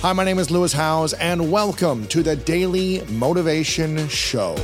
Hi, my name is Lewis Howes, and welcome to the Daily Motivation Show.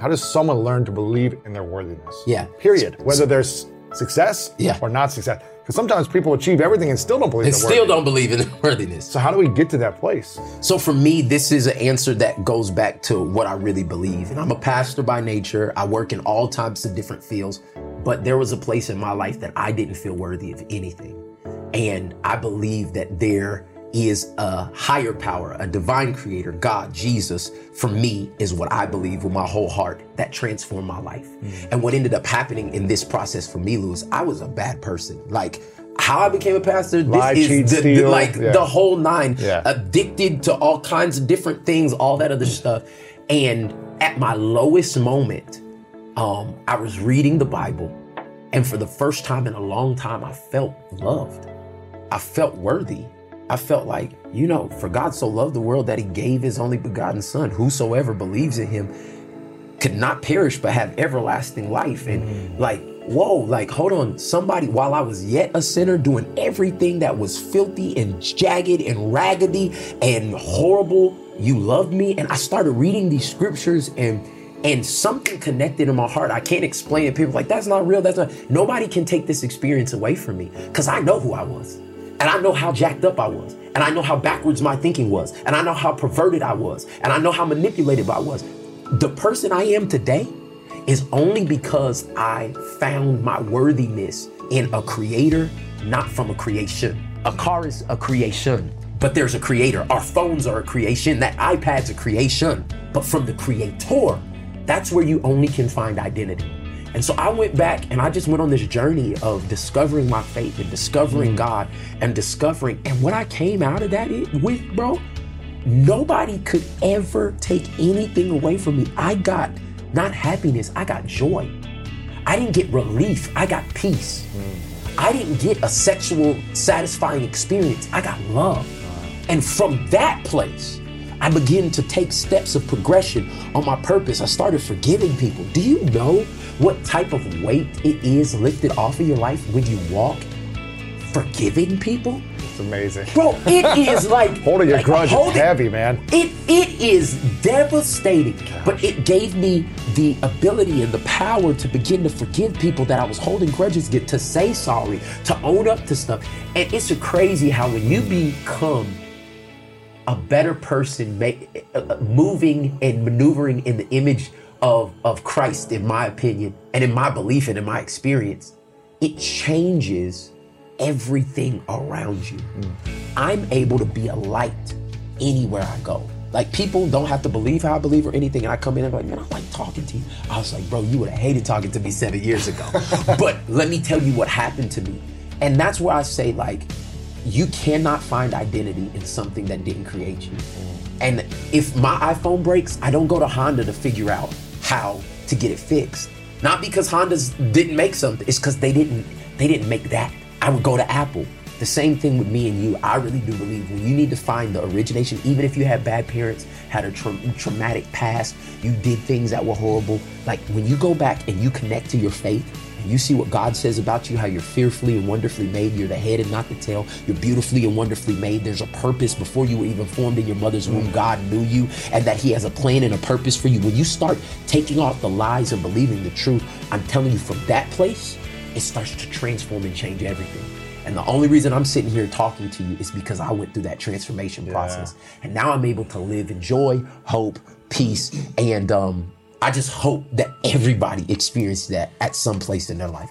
How does someone learn to believe in their worthiness? Yeah. Period. Whether there's success Yeah. or not success. Because sometimes people achieve everything and still don't believe still don't believe in their worthiness. So how do we get to that place? So for me, this is an answer that goes back to what I really believe. And I'm a pastor by nature. I work in all types of different fields, but there was a place in my life that I didn't feel worthy of anything. And I believe that there is a higher power, a divine creator, God, Jesus, for me is what I believe with my whole heart that transformed my life. And what ended up happening in this process for me, Lewis, I was a bad person. Like how I became a pastor, this Lie, is cheat, the- the- like yeah. the whole nine Yeah. addicted to all kinds of different things, all that other stuff. And at my lowest moment, um, I was reading the Bible, and for the first time in a long time, I felt loved. I felt worthy. I felt like, you know, for God so loved the world that he gave his only begotten son. Whosoever believes in him could not perish but have everlasting life. And mm. like, whoa, like, hold on. Somebody, while I was yet a sinner, doing everything that was filthy and jagged and raggedy and horrible, you loved me. And I started reading these scriptures and and something connected in my heart. I can't explain it. People are like, that's not real. That's not nobody can take this experience away from me. Cause I know who I was. And I know how jacked up I was. And I know how backwards my thinking was. And I know how perverted I was. And I know how manipulated I was. The person I am today is only because I found my worthiness in a creator, not from a creation. A car is a creation, but there's a creator. Our phones are a creation. That iPad's a creation. But from the creator, that's where you only can find identity. And so I went back and I just went on this journey of discovering my faith and discovering mm. God and discovering. And what I came out of that with, bro, nobody could ever take anything away from me. I got not happiness, I got joy. I didn't get relief, I got peace. Mm. I didn't get a sexual satisfying experience, I got love. And from that place, I began to take steps of progression on my purpose. I started forgiving people. Do you know what type of weight it is lifted off of your life when you walk? Forgiving people? It's amazing. Bro, it is like Holding your like grudge is holding- heavy, man. It it is devastating, but it gave me the ability and the power to begin to forgive people that I was holding grudges get to say sorry, to own up to stuff. And it's crazy how when you become a better person, uh, uh, moving and maneuvering in the image of of Christ, in my opinion, and in my belief and in my experience, it changes everything around you. I'm able to be a light anywhere I go. Like people don't have to believe how I believe or anything. And I come in and I'm like, man, I like talking to you. I was like, bro, you would have hated talking to me seven years ago. but let me tell you what happened to me. And that's where I say, like, you cannot find identity in something that didn't create you. And if my iPhone breaks, I don't go to Honda to figure out how to get it fixed. Not because Honda's didn't make something, it's because they didn't they didn't make that. I would go to Apple. The same thing with me and you. I really do believe when you need to find the origination, even if you had bad parents, had a tra- traumatic past, you did things that were horrible. Like when you go back and you connect to your faith, you see what God says about you, how you're fearfully and wonderfully made. You're the head and not the tail. You're beautifully and wonderfully made. There's a purpose before you were even formed in your mother's womb. God knew you and that He has a plan and a purpose for you. When you start taking off the lies and believing the truth, I'm telling you from that place, it starts to transform and change everything. And the only reason I'm sitting here talking to you is because I went through that transformation process. And now I'm able to live in joy, hope, peace, and um, I just hope that everybody experiences that at some place in their life.